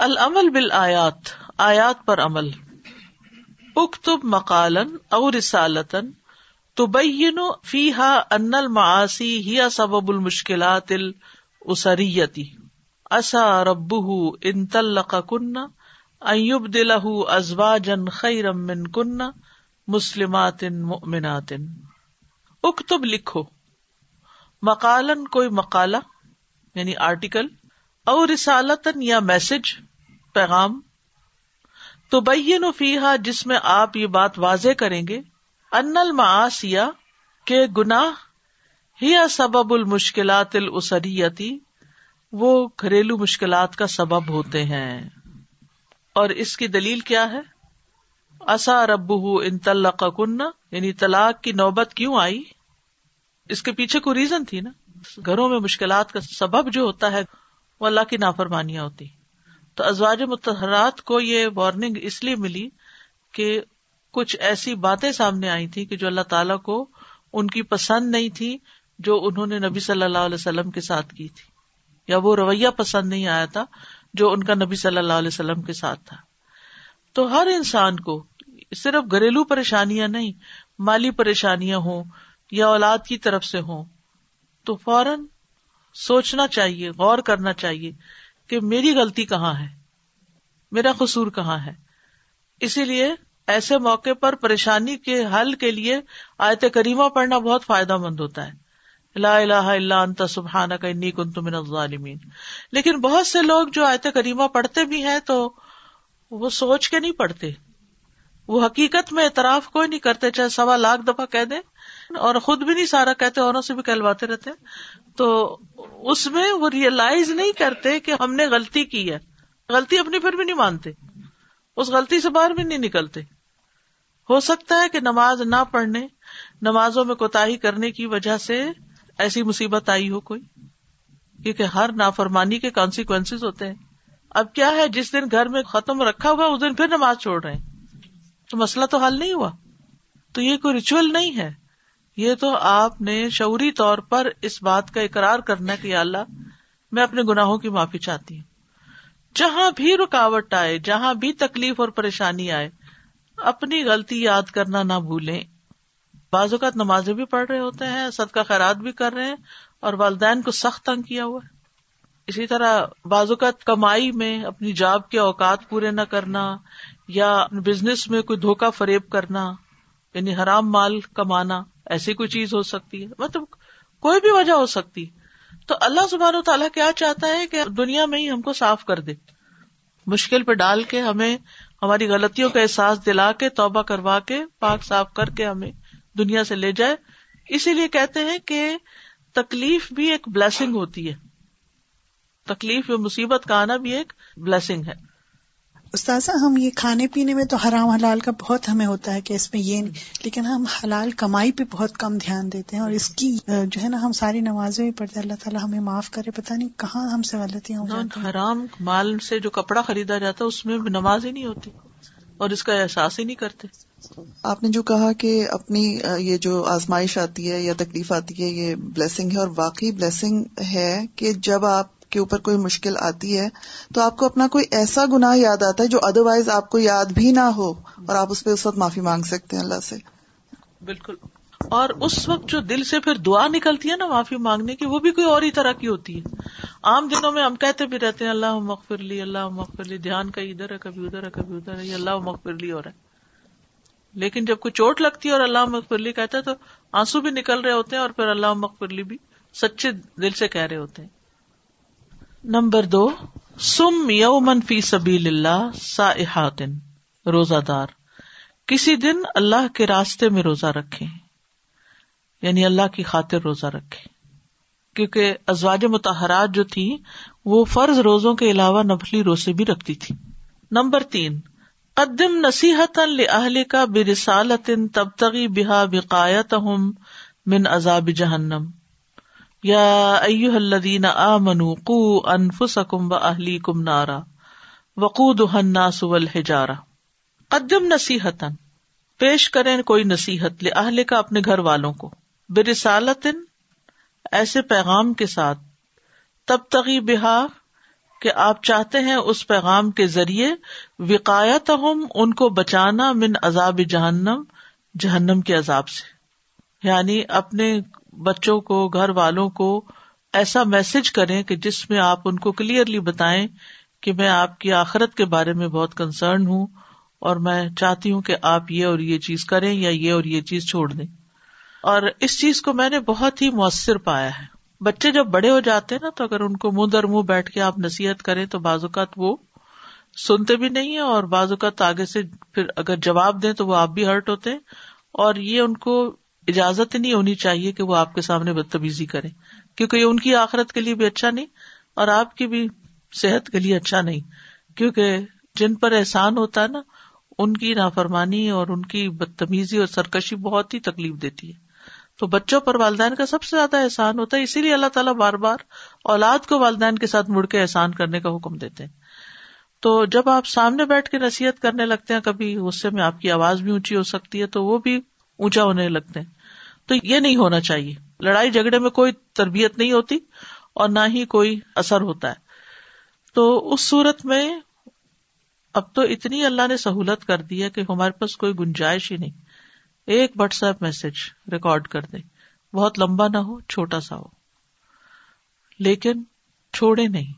العمل بال آیات آیات پر عمل۔ اکتب مکالن اور رسالتن تبین فیحا ان المعاصی ہیا سبب المشکلات الاسریتی۔ اسا رب ان تلق کن ایوب دلہ ازواجن خیرم من کن مسلمات مؤمنات۔ اکتب لکھو۔ مکالن کوئی مکالا یعنی آرٹیکل اور رسالتن یا میسج، پیغام تو بین فیحا جس میں آپ یہ بات واضح کریں گے، ان المعاصیہ کے گناہ ہی سبب المشکلات الاسریتی، وہ گھریلو مشکلات کا سبب ہوتے ہیں۔ اور اس کی دلیل کیا ہے؟ اصا رب ان طلق کنہ یعنی طلاق کی نوبت کیوں آئی؟ اس کے پیچھے کوئی ریزن تھی نا؟ گھروں میں مشکلات کا سبب جو ہوتا ہے وہ اللہ کی نافرمانیاں ہوتی۔ تو ازواج متحرات کو یہ وارننگ اس لیے ملی کہ کچھ ایسی باتیں سامنے آئی تھی کہ جو اللہ تعالیٰ کو ان کی پسند نہیں تھی جو انہوں نے نبی صلی اللہ علیہ وسلم کے ساتھ کی تھی۔ یا وہ رویہ پسند نہیں آیا تھا جو ان کا نبی صلی اللہ علیہ وسلم کے ساتھ تھا۔ تو ہر انسان کو صرف گھریلو پریشانیاں نہیں، مالی پریشانیاں ہوں یا اولاد کی طرف سے ہوں، تو فوراً سوچنا چاہیے، غور کرنا چاہیے کہ میری غلطی کہاں ہے؟ میرا قصور کہاں ہے؟ اسی لیے ایسے موقع پر پریشانی کے حل کے لیے آیت کریمہ پڑھنا بہت فائدہ مند ہوتا ہے۔ لا الہ الا انت سبحانک انی کنت من الظالمین۔ لیکن بہت سے لوگ جو آیت کریمہ پڑھتے بھی ہیں تو وہ سوچ کے نہیں پڑھتے۔ وہ حقیقت میں اعتراف کوئی نہیں کرتے، چاہے سوا لاکھ دفعہ کہہ دیں۔ اور خود بھی نہیں سارا کہتے، اوروں سے بھی کہلواتے رہتے۔ تو اس میں وہ ریئلائز نہیں کرتے کہ ہم نے غلطی کی ہے۔ غلطی اپنی پھر بھی نہیں مانتے۔ اس غلطی سے باہر بھی نہیں نکلتے۔ ہو سکتا ہے کہ نماز نہ پڑھنے، نمازوں میں کوتا کرنے کی وجہ سے ایسی مصیبت آئی ہو کوئی۔ کیونکہ ہر نافرمانی کے کانسیکوینس ہوتے ہیں۔ اب کیا ہے، جس دن گھر میں ختم رکھا ہوا اس دن پھر نماز چھوڑ رہے ہیں۔ تو مسئلہ تو حل نہیں ہوا۔ تو یہ کوئی ریچول نہیں ہے۔ یہ تو آپ نے شعوری طور پر اس بات کا اقرار کرنا کہ اللہ، میں اپنے گناہوں کی معافی چاہتی ہوں۔ جہاں بھی رکاوٹ آئے، جہاں بھی تکلیف اور پریشانی آئے، اپنی غلطی یاد کرنا نہ بھولیں۔ بعض اوقات نمازیں بھی پڑھ رہے ہوتے ہیں سد کا خیرات بھی کر رہے ہیں اور والدین کو سخت تنگ کیا ہوا ہے۔ اسی طرح بعض اوقات کمائی میں اپنی جاب کے اوقات پورے نہ کرنا یا بزنس میں کوئی دھوکا فریب کرنا۔ یعنی حرام مال کمانا ایسی کوئی چیز ہو سکتی ہے؟ مطلب کوئی بھی وجہ ہو سکتی۔ تو اللہ سبحان و تعالیٰ کیا چاہتا ہے کہ دنیا میں ہی ہم کو صاف کر دے۔ مشکل پہ ڈال کے ہمیں ہماری غلطیوں کا احساس دلا کے توبہ کروا کے پاک صاف کر کے ہمیں دنیا سے لے جائے۔ اسی لیے کہتے ہیں کہ تکلیف بھی ایک بلیسنگ ہوتی ہے۔ تکلیف مصیبت کا آنا بھی ایک بلیسنگ ہے۔ استاذہ ہم یہ کھانے پینے میں تو حرام حلال کا بہت ہمیں ہوتا ہے کہ اس میں یہ نہیں لیکن ہم حلال کمائی پہ بہت کم دھیان دیتے ہیں اور اس کی جو ہے نا ہم ساری نمازیں بھی پڑھتے اللہ تعالیٰ ہمیں معاف کرے پتہ نہیں کہاں ہم سے غلطیاں حرام مال سے جو کپڑا خریدا جاتا ہے اس میں نماز ہی نہیں ہوتی اور اس کا احساس ہی نہیں کرتے۔ آپ نے جو کہا کہ اپنی یہ جو آزمائش آتی ہے یا تکلیف آتی ہے یہ بلیسنگ ہے اور واقعی بلیسنگ ہے کہ جب آپ کے اوپر کوئی مشکل آتی ہے، تو آپ کو اپنا کوئی ایسا گناہ یاد آتا ہے جو ادر وائز آپ کو یاد بھی نہ ہو اور آپ اس پہ اس وقت معافی مانگ سکتے ہیں اللہ سے۔ بالکل۔ اور اس وقت جو دل سے پھر دعا نکلتی ہے نا معافی مانگنے کی، وہ بھی کوئی اور ہی طرح کی ہوتی ہے۔ عام دنوں میں ہم کہتے بھی رہتے ہیں اللہ مغفر لی اللہ مغفر لی۔ دھیان کا ادھر ہے، کبھی ادھر ہے، کبھی ادھر ہے اللہ مغفر لی اور ہے۔ لیکن جب کوئی چوٹ لگتی ہے اور اللہ مغفر لی کہتا ہے تو آنسو بھی نکل رہے ہوتے ہیں اور پھر اللہ مغفر لی بھی سچے دل سے کہہ رہے ہوتے ہیں۔ نمبر دو، سم یومن فی سبیل اللہ سا روزہ دار کسی دن اللہ کے راستے میں روزہ رکھے یعنی اللہ کی خاطر روزہ رکھے کیونکہ ازواج متحرات جو تھی وہ فرض روزوں کے علاوہ نفلی روزے بھی رکھتی تھی نمبر تین، قدم نصیحت اہل کا برسالت تب تغی بحا بقایت من عذاب جہنم۔ یا ایو الذین آمنوا قو انفسکم و اہلیکم نارا وقودها الناس والحجارہ۔ قدم نصیحت پیش کریں کوئی نصیحت لے اہل کا اپنے گھر والوں کو۔ برسالت ایسے پیغام کے ساتھ۔ تب تغی بہا، کہ آپ چاہتے ہیں اس پیغام کے ذریعے وقایت ہم ان کو بچانا من عذاب جہنم جہنم کے عذاب سے۔ یعنی اپنے بچوں کو، گھر والوں کو ایسا میسج کریں کہ جس میں آپ ان کو کلیئرلی بتائیں کہ میں آپ کی آخرت کے بارے میں بہت کنسرن ہوں اور میں چاہتی ہوں کہ آپ یہ اور یہ چیز کریں یا یہ اور یہ چیز چھوڑ دیں۔ اور اس چیز کو میں نے بہت ہی مؤثر پایا ہے۔ بچے جب بڑے ہو جاتے ہیں نا تو اگر ان کو منہ در منہ بیٹھ کے آپ نصیحت کریں تو بعض اوقات وہ سنتے بھی نہیں ہے اور بعض اوقات آگے سے پھر اگر جواب دیں تو وہ آپ بھی ہرٹ ہوتے ہیں اور یہ ان کو اجازت نہیں ہونی چاہیے کہ وہ آپ کے سامنے بدتمیزی کریں کیونکہ یہ ان کی آخرت کے لیے بھی اچھا نہیں اور آپ کی بھی صحت کے لیے اچھا نہیں، کیونکہ جن پر احسان ہوتا ہے نا، ان کی نافرمانی اور ان کی بدتمیزی اور سرکشی بہت ہی تکلیف دیتی ہے۔ تو بچوں پر والدین کا سب سے زیادہ احسان ہوتا ہے، اسی لیے اللہ تعالیٰ بار بار اولاد کو والدین کے ساتھ مڑ کے احسان کرنے کا حکم دیتے ہیں۔ تو جب آپ سامنے بیٹھ کے نصیحت کرنے لگتے ہیں، کبھی غصے میں آپ کی آواز بھی اونچی ہو سکتی ہے، تو وہ بھی اونچا ہونے لگتے ہیں۔ تو یہ نہیں ہونا چاہیے۔ لڑائی جھگڑے میں کوئی تربیت نہیں ہوتی اور نہ ہی کوئی اثر ہوتا ہے۔ تو اس صورت میں اب تو اتنی اللہ نے سہولت کر دی ہے کہ ہمارے پاس کوئی گنجائش ہی نہیں۔ ایک واٹس ایپ میسج ریکارڈ کر دے بہت لمبا نہ ہو، چھوٹا سا ہو۔ لیکن چھوڑے نہیں۔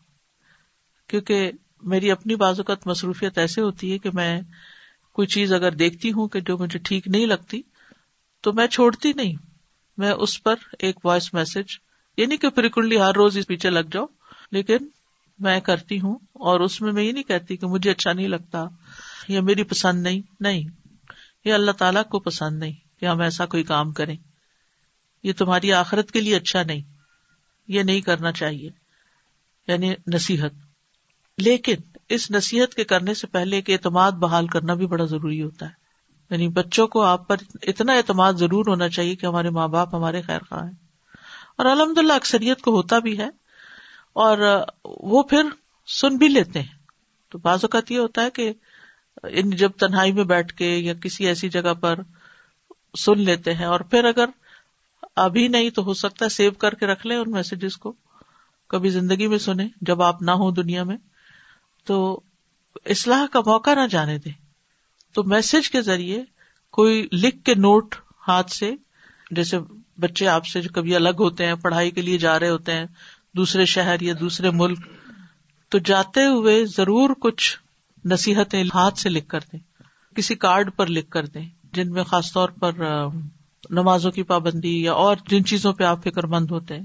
کیونکہ میری اپنی بازوقت مصروفیت ایسے ہوتی ہے کہ میں کوئی چیز اگر دیکھتی ہوں کہ جو مجھے ٹھیک نہیں لگتی تو میں چھوڑتی نہیں۔ میں اس پر ایک وائس میسج یہ نہیں کہ فریکوینٹلی ہر روز اس پیچھے لگ جاؤ، لیکن میں کرتی ہوں اور اس میں میں یہ نہیں کہتی کہ مجھے اچھا نہیں لگتا، یا میری پسند نہیں نہیں یہ اللہ تعالیٰ کو پسند نہیں کہ ہم ایسا کوئی کام کریں۔ یہ تمہاری آخرت کے لیے اچھا نہیں، یہ نہیں کرنا چاہیے یعنی نصیحت۔ لیکن اس نصیحت کے کرنے سے پہلے ایک اعتماد بحال کرنا بھی بڑا ضروری ہوتا ہے۔ یعنی بچوں کو آپ پر اتنا اعتماد ضرور ہونا چاہیے کہ ہمارے ماں باپ ہمارے خیر خواہ ہیں۔ اور الحمد للہ اکثریت کو ہوتا بھی ہے۔ اور وہ پھر سن بھی لیتے ہیں۔ تو بعض اوقات یہ ہوتا ہے کہ جب تنہائی میں بیٹھ کے یا کسی ایسی جگہ پر سن لیتے ہیں اور پھر اگر ابھی نہیں تو ہو سکتا ہے سیو کر کے رکھ لیں ان میسجز کو۔ کبھی زندگی میں سنیں، جب آپ نہ ہو دنیا میں تو اصلاح کا موقع نہ جانے دیں۔ تو میسج کے ذریعے کوئی لکھ کے نوٹ ہاتھ سے، جیسے بچے آپ سے جو کبھی الگ ہوتے ہیں، پڑھائی کے لیے جا رہے ہوتے ہیں، دوسرے شہر یا دوسرے ملک، تو جاتے ہوئے ضرور کچھ نصیحتیں ہاتھ سے لکھ کر دیں، کسی کارڈ پر لکھ کر دیں، جن میں خاص طور پر نمازوں کی پابندی یا اور جن چیزوں پہ آپ فکر مند ہوتے ہیں۔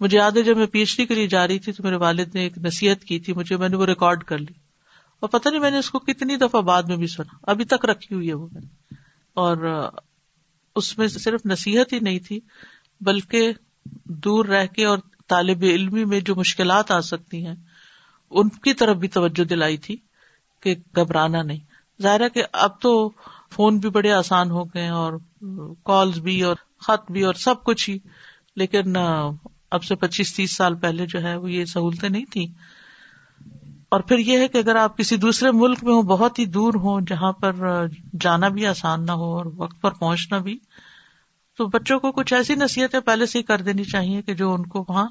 مجھے یاد ہے جب میں پی ایچ ڈی کے لیے جا رہی تھی تو میرے والد نے ایک نصیحت کی تھی، مجھے میں نے وہ ریکارڈ کر لی۔ اور پتہ نہیں میں نے اس کو کتنی دفعہ بعد میں بھی سنا، ابھی تک رکھی ہوئی ہے وہ میں نے۔ اور اس میں صرف نصیحت ہی نہیں تھی، بلکہ دور رہ کے اور طالب علمی میں جو مشکلات آ سکتی ہیں، ان کی طرف بھی توجہ دلائی تھی کہ گھبرانا نہیں۔ ظاہر ہے کہ اب تو فون بھی بڑے آسان ہو گئے اور کالز بھی اور خط بھی اور سب کچھ ہی، لیکن اب سے پچیس تیس سال پہلے جو ہے وہ یہ سہولتیں نہیں تھی اور پھر یہ ہے کہ اگر آپ کسی دوسرے ملک میں ہو بہت ہی دور ہو جہاں پر جانا بھی آسان نہ ہو اور وقت پر پہنچنا بھی، تو بچوں کو کچھ ایسی نصیحتیں پہلے سے ہی کر دینی چاہیے کہ جو ان کو وہاں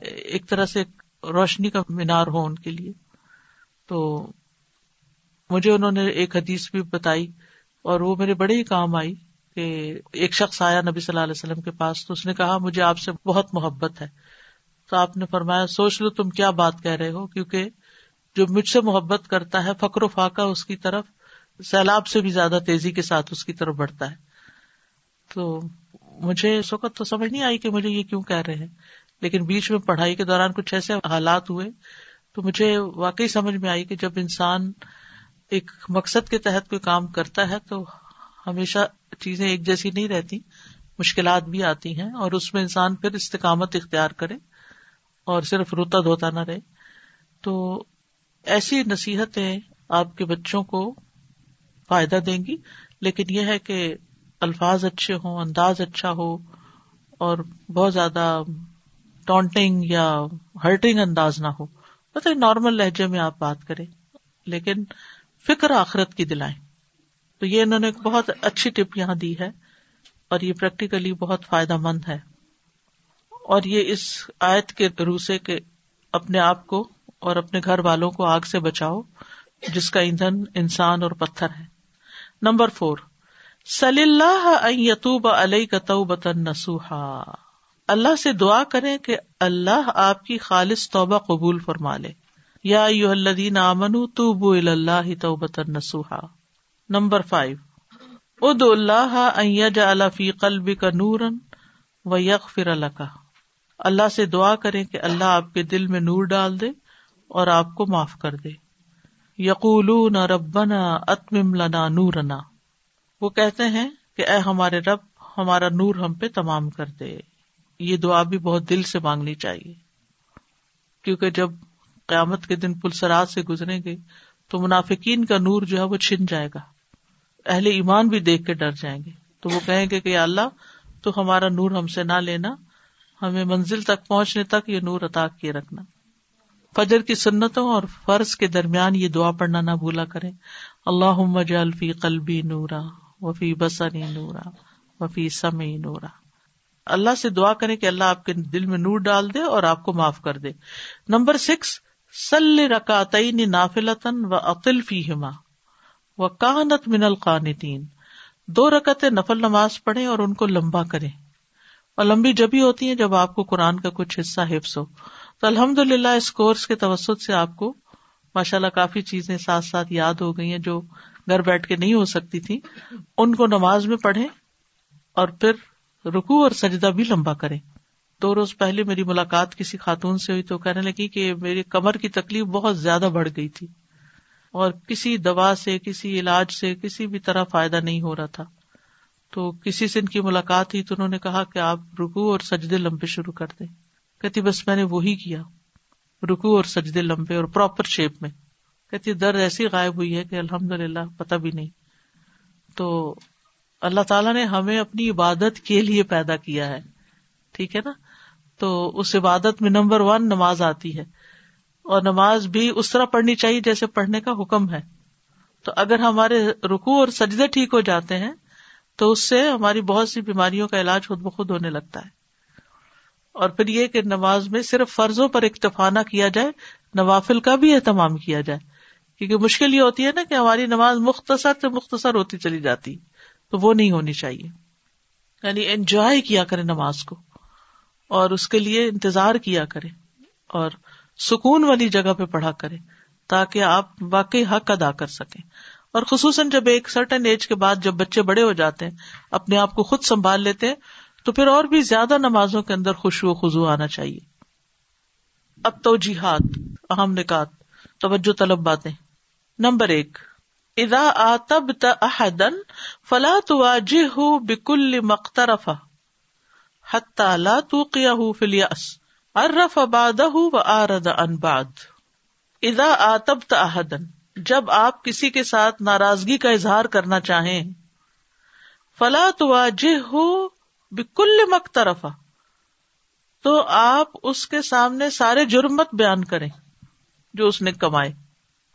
ایک طرح سے روشنی کا مینار ہو ان کے لیے۔ تو مجھے انہوں نے ایک حدیث بھی بتائی اور وہ میرے بڑے ہی کام آئی کہ ایک شخص آیا نبی صلی اللہ علیہ وسلم کے پاس تو اس نے کہا، مجھے آپ سے بہت محبت ہے۔ تو آپ نے فرمایا، سوچ لو تم کیا بات کہہ رہے ہو، کیونکہ جو مجھ سے محبت کرتا ہے فکر و فاقہ اس کی طرف، سیلاب سے بھی زیادہ تیزی کے ساتھ اس کی طرف بڑھتا ہے۔ تو مجھے اس وقت تو سمجھ نہیں آئی کہ مجھے یہ کیوں کہہ رہے ہیں۔ لیکن بیچ میں پڑھائی کے دوران کچھ ایسے حالات ہوئے تو مجھے واقعی سمجھ میں آئی کہ جب انسان ایک مقصد کے تحت کوئی کام کرتا ہے تو ہمیشہ چیزیں ایک جیسی نہیں رہتی، مشکلات بھی آتی ہیں اور اس میں انسان پھر استقامت اختیار کرے اور صرف روتا دھوتا نہ رہے۔ تو ایسی نصیحتیں آپ کے بچوں کو فائدہ دیں گی، لیکن یہ ہے کہ الفاظ اچھے ہوں، انداز اچھا ہو، اور بہت زیادہ ٹونٹنگ یا ہرٹنگ انداز نہ ہو۔ مطلب نارمل لہجے میں آپ بات کریں، لیکن فکر آخرت کی دلائیں۔ تو یہ انہوں نے ایک بہت اچھی ٹپ یہاں دی ہے، اور یہ پریکٹیکلی بہت فائدہ مند ہے۔ اور یہ اس آیت کے روسے کے اپنے آپ کو اور اپنے گھر والوں کو آگ سے بچاؤ، جس کا ایندھن انسان اور پتھر ہے۔ نمبر فور صلی اللہ یتوب علیہ کا نسوحا اللہ سے دعا کرے کہ اللہ آپ کی خالص توبہ قبول فرما لے۔ یا الدین امن تو اللہ توبت نسوحا نمبر فائیو اد اللہ فی قلب کا نورن و یق فر اللہ کا اللہ سے دعا کرے کہ اللہ آپ کے دل میں نور ڈال دے۔ اور آپ کو معاف کر دے۔ یقول ربنا اتمم لنا نورنا۔ وہ کہتے ہیں کہ اے ہمارے رب، ہمارا نور ہم پہ تمام کر دے۔ یہ دعا بھی بہت دل سے مانگنی چاہیے۔ کیونکہ جب قیامت کے دن پلسرات سے گزریں گے، تو منافقین کا نور جو ہے وہ چھن جائے گا۔ اہل ایمان بھی دیکھ کے ڈر جائیں گے۔ تو وہ کہیں گے کہ اللہ، تو ہمارا نور ہم سے نہ لینا، ہمیں منزل تک پہنچنے تک یہ نور عطا کیے رکھنا۔ فجر کی سنتوں اور فرض کے درمیان یہ دعا پڑھنا نہ بھولا کرے اللہ فی قلبی نورا وفی بسنی نورا وفی سمی نورا۔ اللہ سے دعا کرے کہ اللہ آپ کے دل میں نور ڈال دے اور آپ کو معاف کر دے۔ نمبر سکس سل رکاتئی نافلتن و عقل فی ہما و کانت من القانتین۔ دو رکت نفل نماز پڑھے اور ان کو لمبا کرے اور لمبی جبھی ہوتی ہیں جب آپ کو قرآن کا کچھ حصہ حفظ ہو۔ تو الحمد للہ اس کورس کے توسط سے آپ کو ماشاء اللہ کافی چیزیں ساتھ ساتھ یاد ہو گئی ہیں جو گھر بیٹھ کے نہیں ہو سکتی تھی ان کو نماز میں پڑھے اور پھر رکو اور سجدہ بھی لمبا کرے دو روز پہلے میری ملاقات کسی خاتون سے ہوئی تو کہنے لگی کہ میری کمر کی تکلیف بہت زیادہ بڑھ گئی تھی اور کسی دوا سے، کسی علاج سے، کسی بھی طرح فائدہ نہیں ہو رہا تھا۔ تو کسی سے ان کی ملاقات ہوئی تو انہوں نے کہا کہ آپ رکو اور سجدے لمبے شروع کر دیں۔ کہتی، بس میں نے وہی کیا رکو اور سجدے لمبے اور پراپر شیپ میں۔ کہتی، درد ایسی غائب ہوئی ہے کہ الحمد للہ پتا بھی نہیں۔ تو اللہ تعالیٰ نے ہمیں اپنی عبادت کے لیے پیدا کیا ہے۔ ٹھیک ہے نا؟ تو اس عبادت میں نمبر ون نماز آتی ہے۔ اور نماز بھی اس طرح پڑھنی چاہیے جیسے پڑھنے کا حکم ہے۔ تو اگر ہمارے رکو اور سجدے ٹھیک ہو جاتے ہیں، تو اس سے ہماری بہت سی بیماریوں کا علاج خود بخود ہونے لگتا ہے۔ اور پھر یہ کہ نماز میں صرف فرضوں پر اکتفا نہ کیا جائے، نوافل کا بھی اہتمام کیا جائے۔ کیونکہ مشکل یہ ہوتی ہے نا کہ ہماری نماز مختصر سے مختصر ہوتی چلی جاتی، تو وہ نہیں ہونی چاہیے۔ یعنی انجوائے کیا کرے نماز کو، اور اس کے لیے انتظار کیا کرے، اور سکون والی جگہ پہ پڑھا کرے، تاکہ آپ واقعی حق ادا کر سکیں۔ اور خصوصاً جب ایک سرٹن ایج کے بعد جب بچے بڑے ہو جاتے ہیں، اپنے آپ کو خود سنبھال لیتے ہیں تو پھر اور بھی زیادہ نمازوں کے اندر خوشو خزو آنا چاہیے۔ اب تو اہم نکات، توجہ طلب باتیں۔ نمبر ایک ادا آتب تحدن فلا تو بکل مخترف حتى لا توقيه في اليأس عرف بعده وآرد عن بعد۔ اذا آتبت احدا، جب آپ کسی کے ساتھ ناراضگی کا اظہار کرنا چاہیں، فلا تو بکل مخترفا تو آپ اس کے سامنے سارے جرمت بیان کریں جو اس نے کمائے۔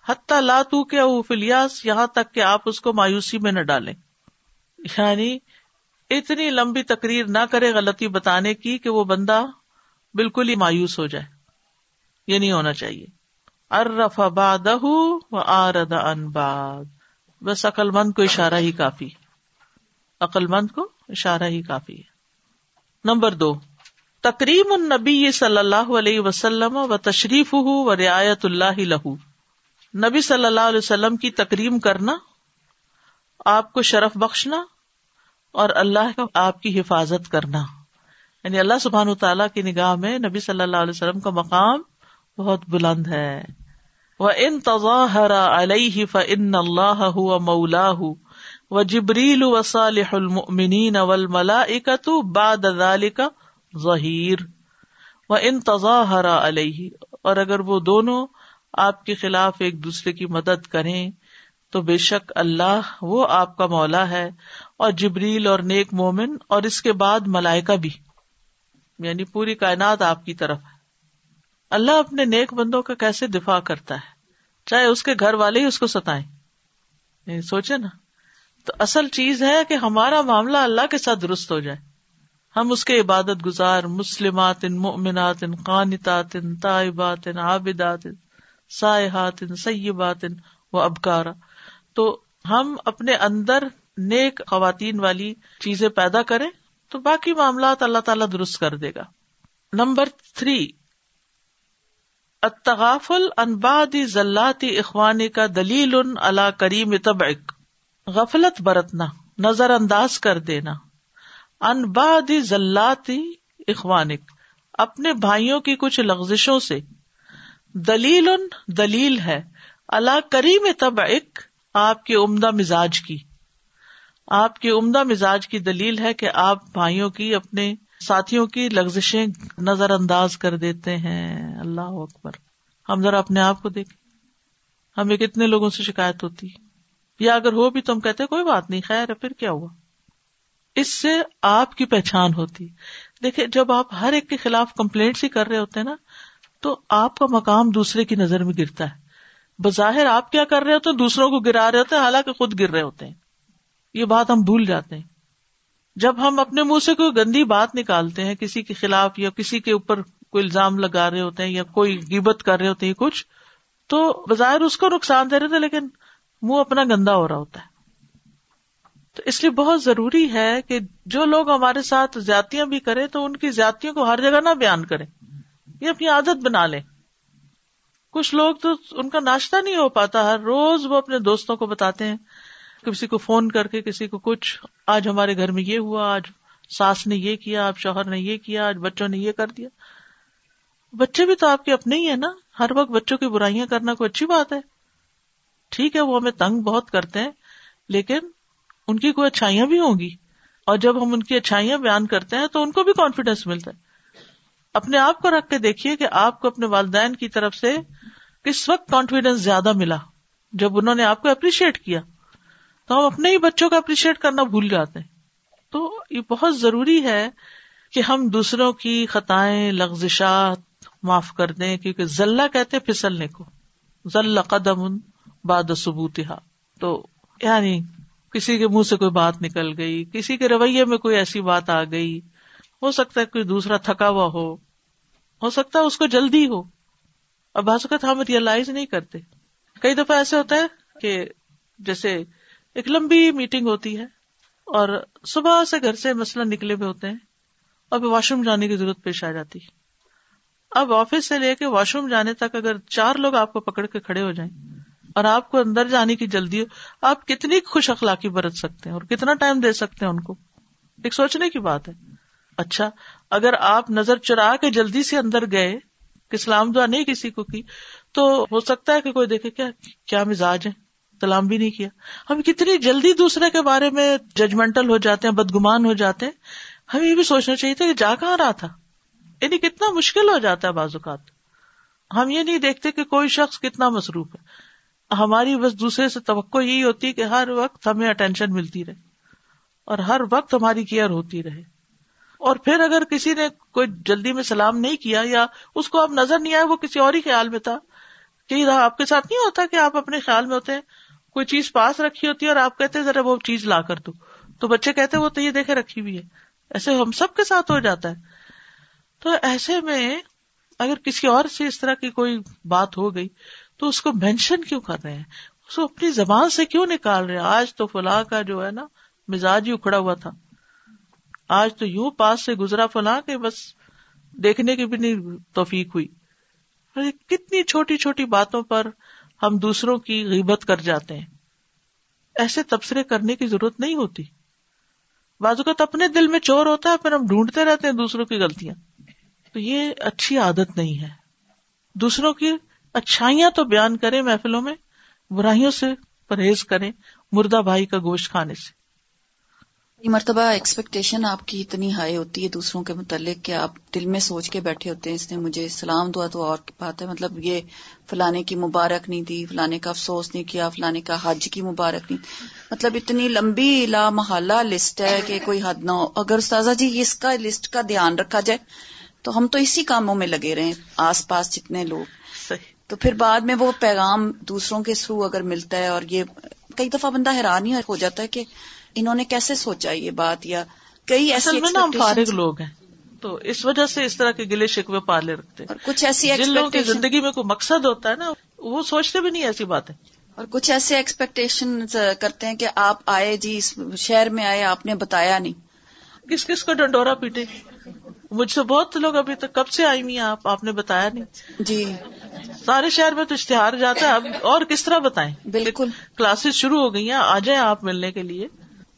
حتیٰ لاتو کے فلیاس یہاں تک کہ آپ اس کو مایوسی میں نہ ڈالیں۔ یعنی اتنی لمبی تقریر نہ کرے غلطی بتانے کی کہ وہ بندہ بالکل ہی مایوس ہو جائے۔ یہ نہیں ہونا چاہیے۔ ارف باد آرد ان باد بس عقل مند کو اشارہ ہی کافی۔ عقل مند کو اشارہ ہی کافی ہے۔ نمبر دو تقریم النبی صلی اللہ علیہ وسلم و تشریف و رعایت اللہ لہو۔ نبی صلی اللہ علیہ وسلم کی تکریم کرنا، آپ کو شرف بخشنا اور اللہ کا آپ کی حفاظت کرنا۔ یعنی اللہ سبحان تعالیٰ کی نگاہ میں نبی صلی اللہ علیہ وسلم کا مقام بہت بلند ہے۔ وہ ان تظاہر علیہ فن اللہ ہوا مولا و جبریل و صالح المؤمنین والملائکۃ بعد ذلك ظہیر و ان تظاہر علیہ اور اگر وہ دونوں آپ کے خلاف ایک دوسرے کی مدد کریں، تو بے شک اللہ وہ آپ کا مولا ہے، اور جبریل اور نیک مومن، اور اس کے بعد ملائکہ بھی یعنی پوری کائنات آپ کی طرف۔ ہے اللہ اپنے نیک بندوں کا کیسے دفاع کرتا ہے؟ چاہے اس کے گھر والے ہی اس کو ستائیں۔ سوچے نا۔ تو اصل چیز ہے کہ ہمارا معاملہ اللہ کے ساتھ درست ہو جائے۔ ہم اس کے عبادت گزار مسلمات ان مؤمنات ان قانتات ان طائبات ان عابدات سائحات سیبات و ابکارا۔ تو ہم اپنے اندر نیک خواتین والی چیزیں پیدا کریں تو باقی معاملات اللہ تعالیٰ درست کر دے گا۔ نمبر تھری اتغافل انبادی ذلاتی اخوانی کا دلیل اللہ کریم طبعک۔ غفلت برتنا نظر انداز کر دینا۔ انبادی ذلاتی اخوانک، اپنے بھائیوں کی کچھ لغزشوں سے۔ دلیل ان دلیل ہے۔ اللہ کریم طبعک، آپ کے عمدہ مزاج کی۔ آپ کے عمدہ مزاج کی دلیل ہے کہ آپ بھائیوں کی، اپنے ساتھیوں کی لغزشیں نظر انداز کر دیتے ہیں۔ اللہ اکبر۔ ہم ذرا اپنے آپ کو دیکھیں۔ ہمیں کتنے لوگوں سے شکایت ہوتی؟ یا اگر ہو بھی تم کہتے کوئی بات نہیں، خیر ہے، پھر کیا ہوا؟ اس سے آپ کی پہچان ہوتی۔ دیکھے جب آپ ہر ایک کے خلاف کمپلینٹ ہی کر رہے ہوتے ہیں نا، تو آپ کا مقام دوسرے کی نظر میں گرتا ہے۔ بظاہر آپ کیا کر رہے ہوتے ہیں؟ دوسروں کو گرا رہے ہوتے ہیں، حالانکہ خود گر رہے ہوتے ہیں۔ یہ بات ہم بھول جاتے ہیں۔ جب ہم اپنے منہ سے کوئی گندی بات نکالتے ہیں، کسی کے خلاف یا کسی کے اوپر کوئی الزام لگا رہے ہوتے ہیں یا کوئی گیبت کر رہے ہوتے ہیں کچھ، تو بظاہر اس کو نقصان دے رہے تھے لیکن منہ اپنا گندا ہو رہا ہوتا ہے۔ تو اس لیے بہت ضروری ہے کہ جو لوگ ہمارے ساتھ زیادتیاں بھی کریں تو ان کی زیادتیوں کو ہر جگہ نہ بیان کریں۔ یہ اپنی عادت بنا لیں۔ کچھ لوگ تو ان کا ناشتہ نہیں ہو پاتا، ہر روز وہ اپنے دوستوں کو بتاتے ہیں۔ کسی کو فون کر کے کسی کو کچھ، آج ہمارے گھر میں یہ ہوا، آج ساس نے یہ کیا، آج شوہر نے یہ کیا، آج بچوں نے یہ کر دیا۔ بچے بھی تو آپ کے اپنے ہی ہے نا۔ ہر وقت بچوں کی برائیاں کرنا کوئی اچھی بات ہے۔ ٹھیک ہے، وہ ہمیں تنگ بہت کرتے ہیں، لیکن ان کی کوئی اچھائیاں بھی ہوں گی۔ اور جب ہم ان کی اچھائیاں بیان کرتے ہیں تو ان کو بھی کانفیڈینس ملتا ہے۔ اپنے آپ کو رکھ کے دیکھیے کہ آپ کو اپنے والدین کی طرف سے کس وقت کانفیڈینس زیادہ ملا، جب انہوں نے آپ کو اپریشیٹ کیا۔ تو ہم اپنے ہی بچوں کو اپریشیٹ کرنا بھول جاتے ہیں۔ تو یہ بہت ضروری ہے کہ ہم دوسروں کی خطائیں، لغزشات معاف کر دیں، کیونکہ ذلہ کہتے پھسلنے کو۔ ذل قدم باد ثبوت تو یعنی کسی کے منہ سے کوئی بات نکل گئی، کسی کے رویے میں کوئی ایسی بات آ گئی، ہو سکتا ہے کوئی دوسرا تھکا ہوا ہو ہو سکتا ہے اس کو جلدی ہو۔ اب بعض اوقات ہم ریئلائز نہیں کرتے۔ کئی دفعہ ایسے ہوتا ہے کہ جیسے ایک لمبی میٹنگ ہوتی ہے اور صبح سے گھر سے مسئلہ نکلے ہوئے ہوتے ہیں اور واش روم جانے کی ضرورت پیش آ جاتی۔ اب آفس سے لے کے واش روم جانے تک اگر چار لوگ آپ کو پکڑ کے کھڑے ہو جائیں اور آپ کو اندر جانے کی جلدی ہو آپ کتنی خوش اخلاقی برت سکتے ہیں اور کتنا ٹائم دے سکتے ہیں ان کو ایک سوچنے کی بات ہے اچھا اگر آپ نظر چرا کے جلدی سے اندر گئے کہ سلام دعا نہیں کسی کو کی تو ہو سکتا ہے کہ کوئی دیکھے کیا کیا مزاج ہے سلام بھی نہیں کیا ہم کتنی جلدی دوسرے کے بارے میں ججمنٹل ہو جاتے ہیں بدگمان ہو جاتے ہیں ہمیں یہ بھی سوچنا چاہیے تھا کہ جا کہاں رہا تھا یعنی کتنا مشکل ہو جاتا ہے بعض اوقات ہم یہ نہیں دیکھتے کہ کوئی شخص کتنا مصروف ہے ہماری بس دوسرے سے توقع یہی ہوتی ہے کہ ہر وقت ہمیں اٹینشن ملتی رہے اور ہر وقت ہماری کیئر ہوتی رہے۔ اور پھر اگر کسی نے کوئی جلدی میں سلام نہیں کیا یا اس کو اب نظر نہیں آیا، وہ کسی اور ہی خیال میں تھا کہ آپ کے ساتھ نہیں ہوتا کہ آپ اپنے خیال میں ہوتے ہیں، کوئی چیز پاس رکھی ہوتی ہے اور آپ کہتے ذرا وہ چیز لا کر دو۔ تو بچے کہتے وہ تو یہ دیکھے رکھی ہوئی ہے۔ ایسے ہم سب کے ساتھ ہو جاتا ہے۔ تو ایسے میں اگر کسی اور سے اس طرح کی کوئی بات ہو گئی تو اس کو مینشن کیوں کر رہے ہیں؟ اس کو اپنی زبان سے کیوں نکال رہے ہیں؟ آج تو فلاں کا جو ہے نا، مزاج ہی اکھڑا ہوا تھا۔ آج تو یوں پاس سے گزرا فلاں کہ بس دیکھنے کی بھی نہیں توفیق ہوئی۔ کتنی چھوٹی چھوٹی باتوں پر ہم دوسروں کی غیبت کر جاتے ہیں۔ ایسے تبصرے کرنے کی ضرورت نہیں ہوتی۔ بازو کا تو اپنے دل میں چور ہوتا ہے، پھر ہم ڈھونڈتے رہتے ہیں دوسروں کی غلطیاں۔ تو یہ اچھی عادت نہیں ہے۔ دوسروں کی اچھائیاں تو بیان کریں محفلوں میں، برائیوں سے پرہیز کریں مردہ بھائی کا گوشت کھانے سے۔ مرتبہ ایکسپیکٹیشن آپ کی اتنی ہائی ہوتی ہے دوسروں کے متعلق کہ آپ دل میں سوچ کے بیٹھے ہوتے ہیں، اس نے مجھے سلام دعا تو اور بات ہے۔ مطلب یہ فلانے کی مبارک نہیں دی، فلانے کا افسوس نہیں کیا، فلانے کا حج کی مبارک نہیں۔ مطلب اتنی لمبی لا محلہ لسٹ ہے کہ کوئی حد نہ ہو۔ اگر استاذہ جی اس کا لسٹ کا دھیان رکھا جائے تو ہم تو اسی کاموں میں لگے رہے آس پاس جتنے لوگ۔ تو پھر بعد میں وہ پیغام دوسروں کے تھرو اگر ملتا ہے اور یہ کئی دفعہ بندہ حیران ہی ہو جاتا ہے کہ انہوں نے کیسے سوچا یہ بات یا کئی ایسے فارغ لوگ ہیں۔ تو اس وجہ سے اس طرح کے گلے شکوے پالے رکھتے اور کچھ ایسی جن لوگوں کی زندگی میں کوئی مقصد ہوتا ہے نا وہ سوچتے بھی نہیں ایسی باتیں۔ اور کچھ ایسے ایکسپیکٹیشن کرتے ہیں کہ آپ آئے جی اس شہر میں آئے آپ نے بتایا نہیں۔ کس کس کو ڈنڈورا پیٹے؟ مجھ سے بہت لوگ ابھی تک کب سے آئی ہوئی ہیں آپ؟ آپ نے بتایا نہیں۔ جی۔ سارے شہر میں تو اشتہار جاتا ہے۔ اب اور کس طرح بتائیں؟ بالکل۔ کلاسز شروع ہو گئی ہیں۔ آ جائیں آپ ملنے کے لیے۔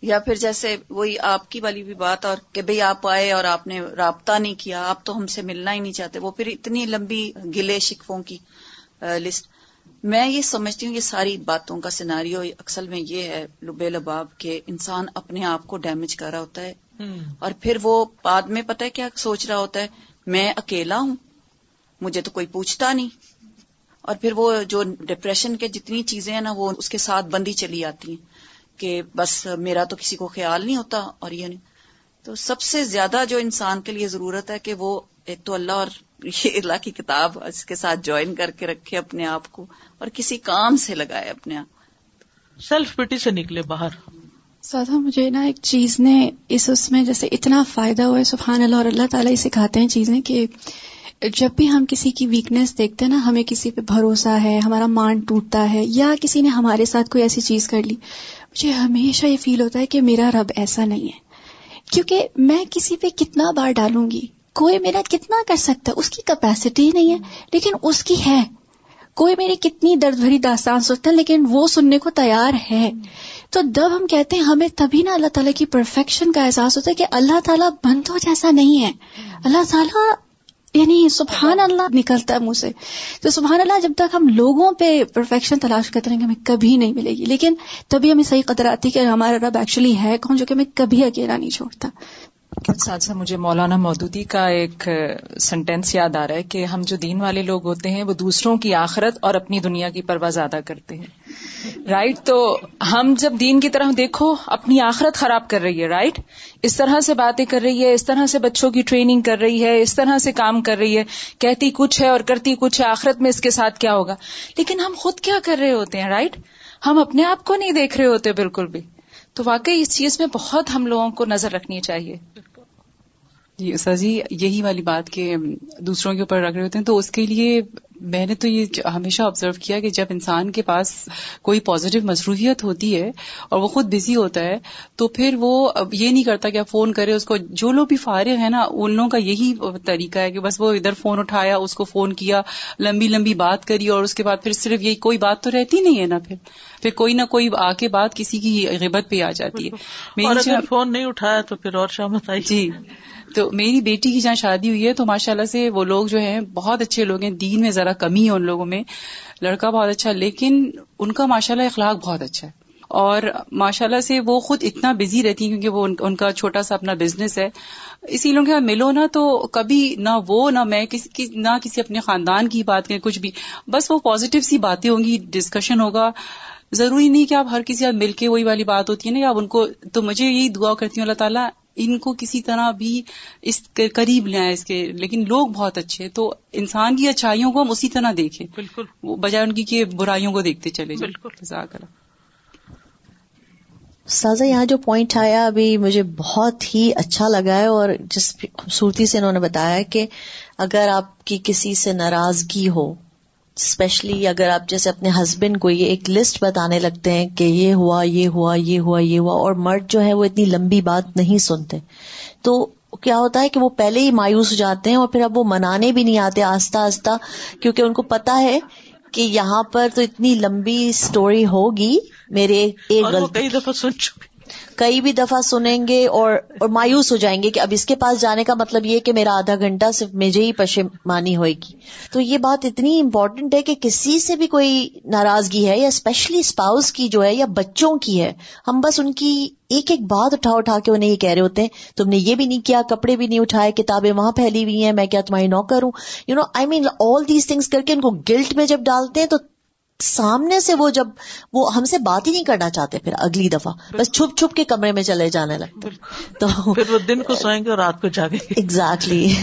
یا پھر جیسے وہی آپ کی والی بھی بات اور کہ بھئی آپ آئے اور آپ نے رابطہ نہیں کیا آپ تو ہم سے ملنا ہی نہیں چاہتے۔ وہ پھر اتنی لمبی گلے شکفوں کی لسٹ میں یہ سمجھتی ہوں یہ ساری باتوں کا سیناریو اکثر میں یہ ہے بے لباب کہ انسان اپنے آپ کو ڈیمیج کر رہا ہوتا ہے۔ اور پھر وہ بعد میں پتہ ہے کیا سوچ رہا ہوتا ہے؟ میں اکیلا ہوں مجھے تو کوئی پوچھتا نہیں۔ اور پھر وہ جو ڈپریشن کے جتنی چیزیں ہیں نا وہ اس کے ساتھ بندی چلی آتی ہیں کہ بس میرا تو کسی کو خیال نہیں ہوتا اور یہ نہیں۔ تو سب سے زیادہ جو انسان کے لیے ضرورت ہے کہ وہ ایک تو اللہ اور یہ اللہ کی کتاب اس کے ساتھ جوائن کر کے رکھے اپنے آپ کو اور کسی کام سے لگائے اپنے آپ۔ سیلف پٹی سے نکلے باہر۔ سادہ مجھے نا ایک چیز نے اس اس میں جیسے اتنا فائدہ ہوا ہے سبحان اللہ اور اللہ تعالیٰ ہی سکھاتے ہیں چیزیں کہ جب بھی ہم کسی کی ویکنیس دیکھتے ہیں نا، ہمیں کسی پہ بھروسہ ہے، ہمارا مان ٹوٹتا ہے، یا کسی نے ہمارے ساتھ کوئی ایسی چیز کر لی، مجھے ہمیشہ یہ فیل ہوتا ہے کہ میرا رب ایسا نہیں ہے۔ کیونکہ میں کسی پہ کتنا بار ڈالوں گی، کوئی میرا کتنا کر سکتا ہے، اس کی کیپیسٹی نہیں ہے، لیکن اس کی ہے۔ کوئی میری کتنی درد بھری داستان سوچتا ہے، لیکن وہ سننے کو تیار ہے۔ تو جب ہم کہتے ہیں، ہمیں تبھی نا اللہ تعالیٰ کی پرفیکشن کا احساس ہوتا ہے کہ اللہ تعالیٰ بندوں جیسا نہیں ہے۔ اللہ تعالیٰ یعنی سبحان اللہ نکلتا ہے منہ سے۔ تو سبحان اللہ جب تک ہم لوگوں پہ پرفیکشن تلاش کرتے رہیں گے، ہمیں کبھی نہیں ملے گی۔ لیکن تبھی ہمیں صحیح قدر آتی کہ ہمارا رب ایکچولی ہے کون جو کہ ہمیں کبھی اکیلا نہیں چھوڑتا۔ ساتھ ساتھ مجھے مولانا مودودی کا ایک سینٹینس یاد آ رہا ہے کہ ہم جو دین والے لوگ ہوتے ہیں، وہ دوسروں کی آخرت اور اپنی دنیا کی پرواہ زیادہ کرتے ہیں۔ رائٹ تو ہم جب دین کی طرف دیکھو، اپنی آخرت خراب کر رہی ہے رائٹ اس طرح سے باتیں کر رہی ہے، اس طرح سے بچوں کی ٹریننگ کر رہی ہے، اس طرح سے کام کر رہی ہے، کہتی کچھ ہے اور کرتی کچھ ہے، آخرت میں اس کے ساتھ کیا ہوگا؟ لیکن ہم خود کیا کر رہے ہوتے ہیں رائٹ ہم اپنے آپ کو نہیں دیکھ رہے ہوتے بالکل بھی۔ تو واقعی اس چیز میں بہت ہم لوگوں کو نظر رکھنی چاہیے۔ جی استاد جی یہی والی بات کہ دوسروں کے اوپر رکھ رہے ہوتے ہیں، تو اس کے لیے میں نے تو یہ ہمیشہ آبزرو کیا کہ جب انسان کے پاس کوئی پازیٹیو مصروفیت ہوتی ہے اور وہ خود بزی ہوتا ہے تو پھر وہ یہ نہیں کرتا کہ آپ فون کرے اس کو جو لوگ بھی فارغ ہیں نا ان لوگوں کا یہی طریقہ ہے کہ بس وہ ادھر فون اٹھایا اس کو فون کیا لمبی لمبی بات کری اور اس کے بعد پھر صرف یہی کوئی بات تو رہتی نہیں ہے نا پھر۔ پھر کوئی نہ کوئی آ کے بات کسی کی غیبت پہ آ جاتی ہے۔ اور اگر فون نہیں اٹھایا تو پھر اور شامت آئی جی۔ تو میری بیٹی کی جہاں شادی ہوئی ہے تو ماشاء اللہ سے وہ لوگ جو ہیں بہت اچھے لوگ ہیں، دین میں ذرا کمی ہے ان لوگوں میں۔ لڑکا بہت اچھا لیکن ان کا ماشاء اللہ اخلاق بہت اچھا ہے۔ اور ماشاء اللہ سے وہ خود اتنا بزی رہتی ہیں کیونکہ وہ ان کا چھوٹا سا اپنا بزنس ہے۔ اسی لوگوں کے ملو نا تو کبھی نہ وہ، نہ میں کسی نہ کسی اپنے خاندان کی بات کریں، کچھ بھی۔ بس وہ پازیٹیو سی باتیں ہوں گی ڈسکشن ہوگا۔ ضروری نہیں کہ آپ ہر کسی مل کے وہی والی بات ہوتی ہے نا آپ ان کو، تو مجھے یہی دعا کرتی ہوں، اللہ تعالیٰ ان کو کسی طرح بھی اس کے قریب لے آئے اس کے لیکن لوگ بہت اچھے تو انسان کی اچھائیوں کو ہم اسی طرح دیکھیں۔ بالکل۔ بجائے ان کی کہ برائیوں کو دیکھتے چلے بالکل۔ سازا یہاں جو پوائنٹ آیا ابھی مجھے بہت ہی اچھا لگا ہے اور جس خوبصورتی سے انہوں نے بتایا کہ اگر آپ کی کسی سے ناراضگی ہو اسپیشلی اگر آپ جیسے اپنے ہسبینڈ کو یہ ایک لسٹ بتانے لگتے ہیں کہ یہ ہوا یہ ہوا یہ ہوا یہ ہوا اور مرد جو ہے وہ اتنی لمبی بات نہیں سنتے۔ تو کیا ہوتا ہے کہ وہ پہلے ہی مایوس ہو جاتے ہیں اور پھر اب وہ منانے بھی نہیں آتے آہستہ آہستہ کیونکہ ان کو پتا ہے کہ یہاں پر تو اتنی لمبی اسٹوری ہوگی میرے ایک غلطی۔ کئی دفعہ سن چکے۔ کئی بھی دفعہ سنیں گے اور اور مایوس ہو جائیں گے کہ اب اس کے پاس جانے کا مطلب یہ کہ میرا آدھا گھنٹہ صرف مجھے ہی پشمانی ہوئے گی۔ تو یہ بات اتنی امپورٹنٹ ہے کہ کسی سے بھی کوئی ناراضگی ہے یا اسپیشلی اسپاؤس کی جو ہے یا بچوں کی ہے، ہم بس ان کی ایک ایک بات اٹھا اٹھا کے انہیں یہ کہہ رہے ہوتے ہیں، تم نے یہ بھی نہیں کیا، کپڑے بھی نہیں اٹھائے، کتابیں وہاں پھیلی ہوئی ہیں، میں کیا تمہاری نوکر ہوں؟ You know I mean all these things کر کے ان کو گلٹ میں جب ڈالتے ہیں تو سامنے سے وہ جب وہ ہم سے بات ہی نہیں کرنا چاہتے پھر اگلی دفعہ بس چھپ چھپ کے کمرے میں چلے جانے لگتے تو پھر وہ دن کو سوئیں گے اور رات کو جاگیں گے۔ ایگزیکٹلی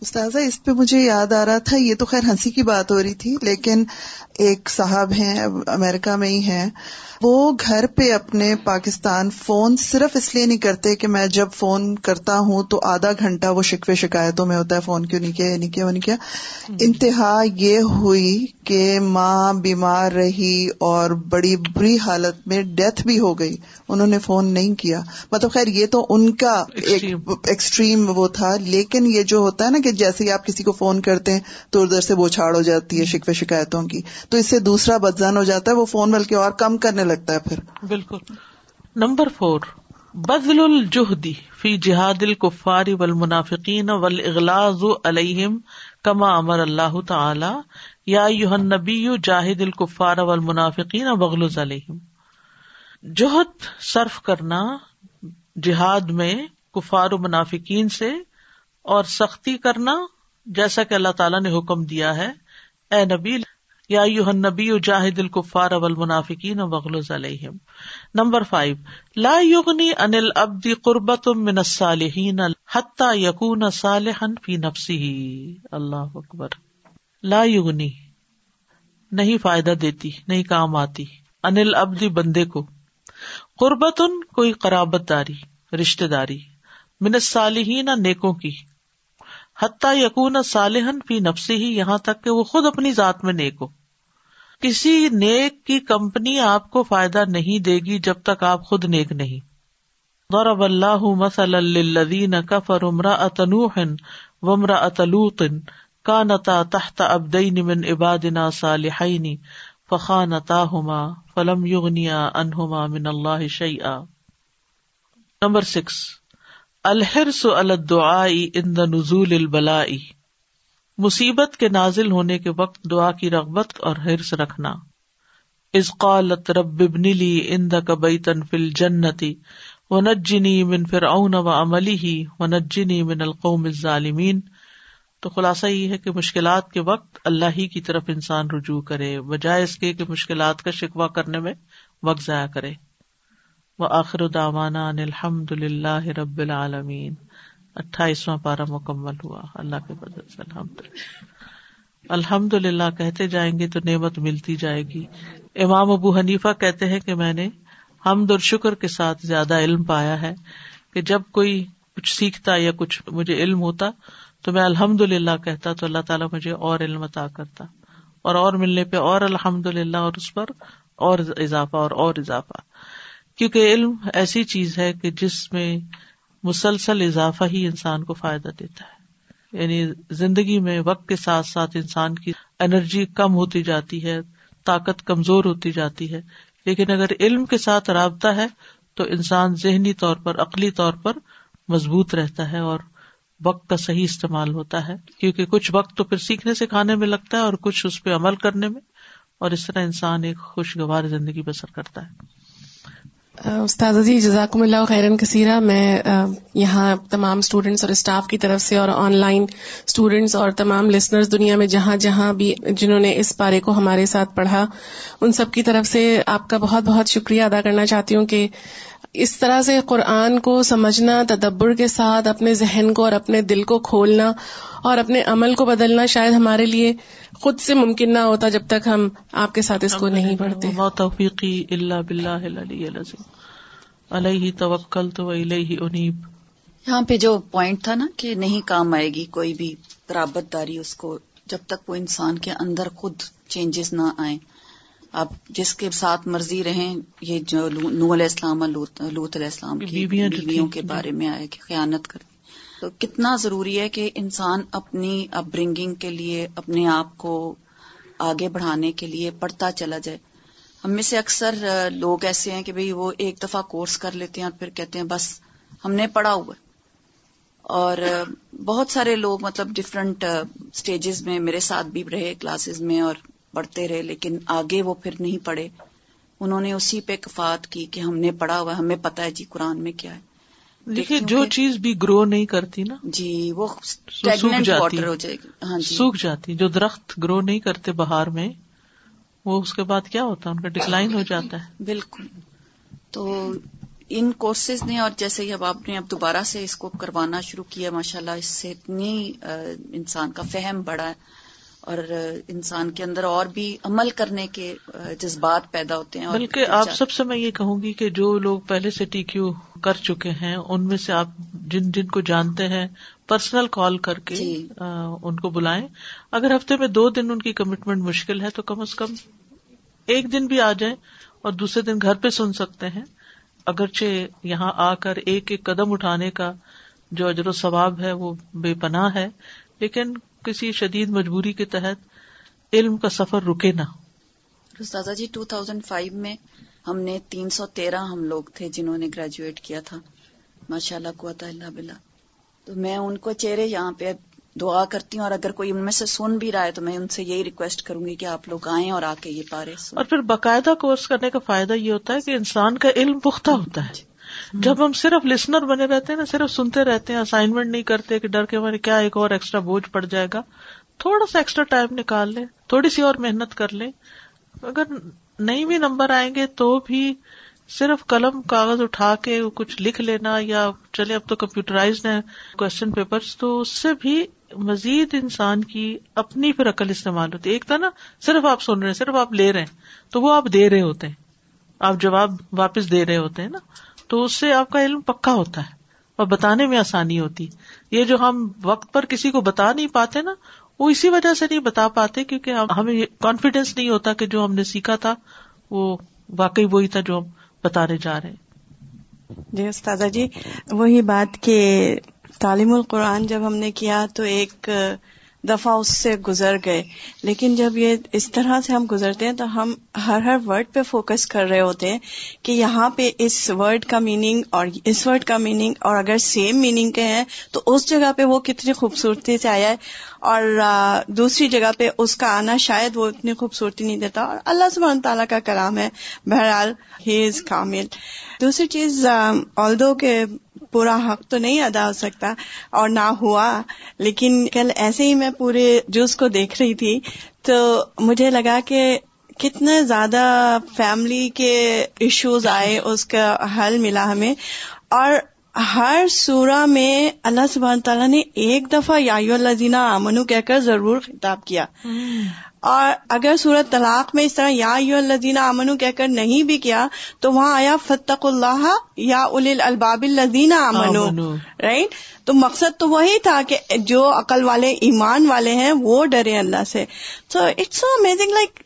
استاذہ اس پہ مجھے یاد آ رہا تھا یہ تو خیر ہنسی کی بات ہو رہی تھی لیکن ایک صاحب ہیں امریکہ میں ہی ہیں۔ وہ گھر پہ اپنے پاکستان فون صرف اس لیے نہیں کرتے کہ میں جب فون کرتا ہوں تو آدھا گھنٹہ وہ شکوے شکایتوں میں ہوتا ہے فون کیوں نہیں کیا یہ نہیں کیا وہ نہیں کیا۔ انتہا یہ ہوئی کہ ماں بیمار رہی اور بڑی بری حالت میں ڈیتھ بھی ہو گئی۔ انہوں نے فون نہیں کیا۔ مطلب خیر یہ تو ان کا ایک ایکسٹریم وہ تھا۔ لیکن یہ جو ہوتا ہے نا کہ جیسے ہی آپ کسی کو فون کرتے ہیں تو ادھر سے بوچھاڑ ہو جاتی ہے شکوے شکایتوں کی۔ تو اس سے دوسرا بدزان ہو جاتا ہے وہ فون بلکہ اور کم کرنے لگتا ہے پھر۔ بالکل۔ نمبر فور بدل الجہدی فی جہاد الکفار والمنافقین والاغلاظ علیہم کما امر اللہ تعالی، یا یوہن نبی جاہد الکفار والمنافقین وغلظ علیہم۔ جوہد صرف کرنا جہاد میں کفار و منافقین سے اور سختی کرنا، جیسا کہ اللہ تعالیٰ نے حکم دیا ہے، اے نبی یا یو نبی جاہد الکفار والمنافقین وغلظ علیہم. نمبر فائیو لا یغنی ان العبد قربت من الصالحین حتی یکون صالحا فی نفسه اللہ اکبر. لا یغنی. نہیں فائدہ دیتی، نہیں کام آتی. ان العبد بندے کو. قربت کوئی قرابت داری رشتے داری. من الصالحین نیکوں کی. حتیٰ یقون صالحن فی نفسی ہی یہاں تک کہ وہ خود اپنی ذات میں نیک ہو۔ کسی نیک کی کمپنی آپ کو فائدہ نہیں دے گی جب تک آپ خود نیک نہیں۔ ضرب اللہ مسل الذین کفر امراۃ نوح وامراۃ لوط کانتا تحت عبدین من عبادنا صالحین فخانتاهما فلم یغنیا انہما من اللہ شیئا۔ Number six. الحرس الدعائی ان دا نزول البلائی۔ مصیبت کے نازل ہونے کے وقت دعا کی رغبت اور حرص رکھنا۔ از قالت رب ابن لی ان دا فل جنتی و من فرعون و عملی ہی و نجنی من القوم الظالمین۔ تو خلاصہ یہ ہے کہ مشکلات کے وقت اللہ ہی کی طرف انسان رجوع کرے، بجائے اس کے کہ مشکلات کا شکوا کرنے میں وقت ضائع کرے۔ وہ آخر ان الحمد للہ رب العالمین۔ اٹھائیسواں پارا مکمل ہوا۔ اللہ کے بدل سے الحمد الحمد للہ کہتے جائیں گے تو نعمت ملتی جائے گی۔ امام ابو حنیفہ کہتے ہیں کہ میں نے حمد اور شکر کے ساتھ زیادہ علم پایا ہے کہ جب کوئی کچھ سیکھتا یا کچھ مجھے علم ہوتا تو میں الحمد للہ کہتا تو اللہ تعالیٰ مجھے اور علم عطا کرتا۔ اور اور ملنے پہ اور الحمد للہ اور اس پر اور اضافہ اور اور اضافہ۔ کیونکہ علم ایسی چیز ہے کہ جس میں مسلسل اضافہ ہی انسان کو فائدہ دیتا ہے۔ یعنی زندگی میں وقت کے ساتھ ساتھ انسان کی انرجی کم ہوتی جاتی ہے، طاقت کمزور ہوتی جاتی ہے۔ لیکن اگر علم کے ساتھ رابطہ ہے تو انسان ذہنی طور پر، عقلی طور پر مضبوط رہتا ہے اور وقت کا صحیح استعمال ہوتا ہے۔ کیونکہ کچھ وقت تو پھر سیکھنے سکھانے میں لگتا ہے اور کچھ اس پہ عمل کرنے میں۔ اور اس طرح انسان ایک خوشگوار زندگی بسر کرتا ہے۔ استاد جی جزاکم اللہ خیرن کثیرہ، میں یہاں تمام اسٹوڈینٹس اور اسٹاف کی طرف سے اور آن لائن اسٹوڈینٹس اور تمام لسنرز دنیا میں جہاں جہاں بھی جنہوں نے اس پارے کو ہمارے ساتھ پڑھا، ان سب کی طرف سے آپ کا بہت بہت شکریہ ادا کرنا چاہتی ہوں کہ اس طرح سے قرآن کو سمجھنا تدبر کے ساتھ اپنے ذہن کو اور اپنے دل کو کھولنا اور اپنے عمل کو بدلنا شاید ہمارے لیے خود سے ممکن نہ ہوتا جب تک ہم آپ کے ساتھ اس کو نہیں پڑھتے۔ توفیقی اللہ بلّہ علیہ توکل تو انیب. یہاں پہ جو پوائنٹ تھا نا کہ نہیں کام آئے گی کوئی بھی برابر داری اس کو جب تک وہ انسان کے اندر خود چینجز نہ آئیں۔ آپ جس کے ساتھ مرضی رہیں یہ جو نو علیہ السلام لوت علیہ السلام کی بیویوں کے بارے میں آئے کہ خیانت کر تو کتنا ضروری ہے کہ انسان اپنی اپ برنگنگ کے لیے اپنے آپ کو آگے بڑھانے کے لیے پڑھتا چلا جائے۔ ہم میں سے اکثر لوگ ایسے ہیں کہ بھئی وہ ایک دفعہ کورس کر لیتے ہیں اور پھر کہتے ہیں بس ہم نے پڑھا ہوا اور بہت سارے لوگ مطلب ڈفرینٹ اسٹیجز میں میرے ساتھ بھی رہے کلاسز میں اور پڑھتے رہے لیکن آگے وہ پھر نہیں پڑھے۔ انہوں نے اسی پہ کفات کی کہ ہم نے پڑھا ہوا ہمیں پتا ہے جی قرآن میں کیا ہے۔ دیکھیے جو چیز بھی گرو نہیں کرتی نا جی وہ سوکھ جاتی۔ ہاں جی۔ سوکھ جاتی۔ جو درخت گرو نہیں کرتے باہر میں وہ اس کے بعد کیا ہوتا ہے؟ ان کا ڈکلائن ہو جاتا ہے۔ بالکل۔ تو ان کورسز نے اور جیسے ہی اب آپ نے اب دوبارہ سے اس کو کروانا شروع کیا ماشاء اللہ اس سے اتنی انسان کا فہم بڑا ہے۔ اور انسان کے اندر اور بھی عمل کرنے کے جذبات پیدا ہوتے ہیں بلکہ آپ سب سے میں یہ کہوں گی کہ جو لوگ پہلے سے ٹی کیو کر چکے ہیں ان میں سے آپ جن جن کو جانتے ہیں پرسنل کال کر کے جی۔ ان کو بلائیں۔ اگر ہفتے میں دو دن ان کی کمٹمنٹ مشکل ہے تو کم از کم ایک دن بھی آ جائیں اور دوسرے دن گھر پہ سن سکتے ہیں۔ اگرچہ یہاں آ کر ایک ایک قدم اٹھانے کا جو اجر و ثواب ہے وہ بے پناہ ہے لیکن کسی شدید مجبوری کے تحت علم کا سفر رکے نہ استاذہ جی ٹو تھاؤزینڈ فائیو میں ہم نے تین سو تیرہ ہم لوگ تھے جنہوں نے گریجویٹ کیا تھا۔ ماشاء اللہ کو اللہ بلا تو میں ان کو چہرے یہاں پہ دعا کرتی ہوں اور اگر کوئی ان میں سے سن بھی رہا ہے تو میں ان سے یہی ریکویسٹ کروں گی کہ آپ لوگ آئیں اور آ کے یہ پارے اور پھر باقاعدہ کورس کرنے کا فائدہ یہ ہوتا ہے کہ انسان کا علم پختہ ہوتا ہے۔ جب ہم صرف لسنر بنے رہتے ہیں نا، صرف سنتے رہتے ہیں اسائنمنٹ نہیں کرتے کہ ڈر کے ہمارے کیا ایک اور ایکسٹرا بوجھ پڑ جائے گا۔ تھوڑا سا ایکسٹرا ٹائم نکال لیں، تھوڑی سی اور محنت کر لیں۔ اگر نہیں بھی نمبر آئیں گے تو بھی صرف قلم، کاغذ اٹھا کے کچھ لکھ لینا یا چلے اب تو کمپیوٹرائز ہے کوشچن پیپر تو اس سے بھی مزید انسان کی اپنی پھر عقل استعمال ہوتی ہے۔ ایک تھا نا، صرف آپ سن رہے ہیں، صرف آپ لے رہے ہیں، تو وہ آپ دے رہے ہوتے ہیں۔ آپ جواب واپس دے رہے ہوتے ہیں نا۔ تو اس سے آپ کا علم پکا ہوتا ہے اور بتانے میں آسانی ہوتی۔ یہ جو ہم وقت پر کسی کو بتا نہیں پاتے نا، وہ اسی وجہ سے نہیں بتا پاتے کیونکہ ہمیں کانفیڈینس نہیں ہوتا کہ جو ہم نے سیکھا تھا، وہ واقعی وہی تھا جو ہم بتانے جا رہے ہیں۔ جی استاذہ جی وہی بات کہ تعلیم القرآن جب ہم نے کیا تو ایک دفعہ اس سے گزر گئے۔ لیکن جب یہ اس طرح سے ہم گزرتے ہیں تو ہم ہر ہر ورڈ پہ فوکس کر رہے ہوتے ہیں کہ یہاں پہ اس ورڈ کا میننگ اور اس ورڈ کا میننگ اور اگر سیم میننگ کے ہیں تو اس جگہ پہ وہ کتنی خوبصورتی سے آیا ہے اور دوسری جگہ پہ اس کا آنا شاید وہ اتنی خوبصورتی نہیں دیتا اور اللہ سبحانہ تعالیٰ کا کلام ہے۔ بہرحال ہی از کامل۔ دوسری چیز آلدو کے پورا حق تو نہیں ادا ہو سکتا اور نہ ہوا، لیکن کل ایسے ہی میں پورے جوس کو دیکھ رہی تھی، تو مجھے لگا کہ کتنے زیادہ فیملی کے ایشوز آئے، اس کا حل ملا ہمیں۔ اور ہر سورہ میں اللہ سبحانہ تعالیٰ نے ایک دفعہ یا زینا امنو کہہ کر ضرور خطاب کیا۔ اور اگر سورت طلاق میں اس طرح یا یو الزین امن کہہ کر نہیں بھی کیا تو وہاں آیا فتق اللہ یا ال الباب الزین امن رائٹ؟ تو مقصد تو وہی تھا کہ جو عقل والے ایمان والے ہیں وہ ڈرے اللہ سے۔ So it's so amazing like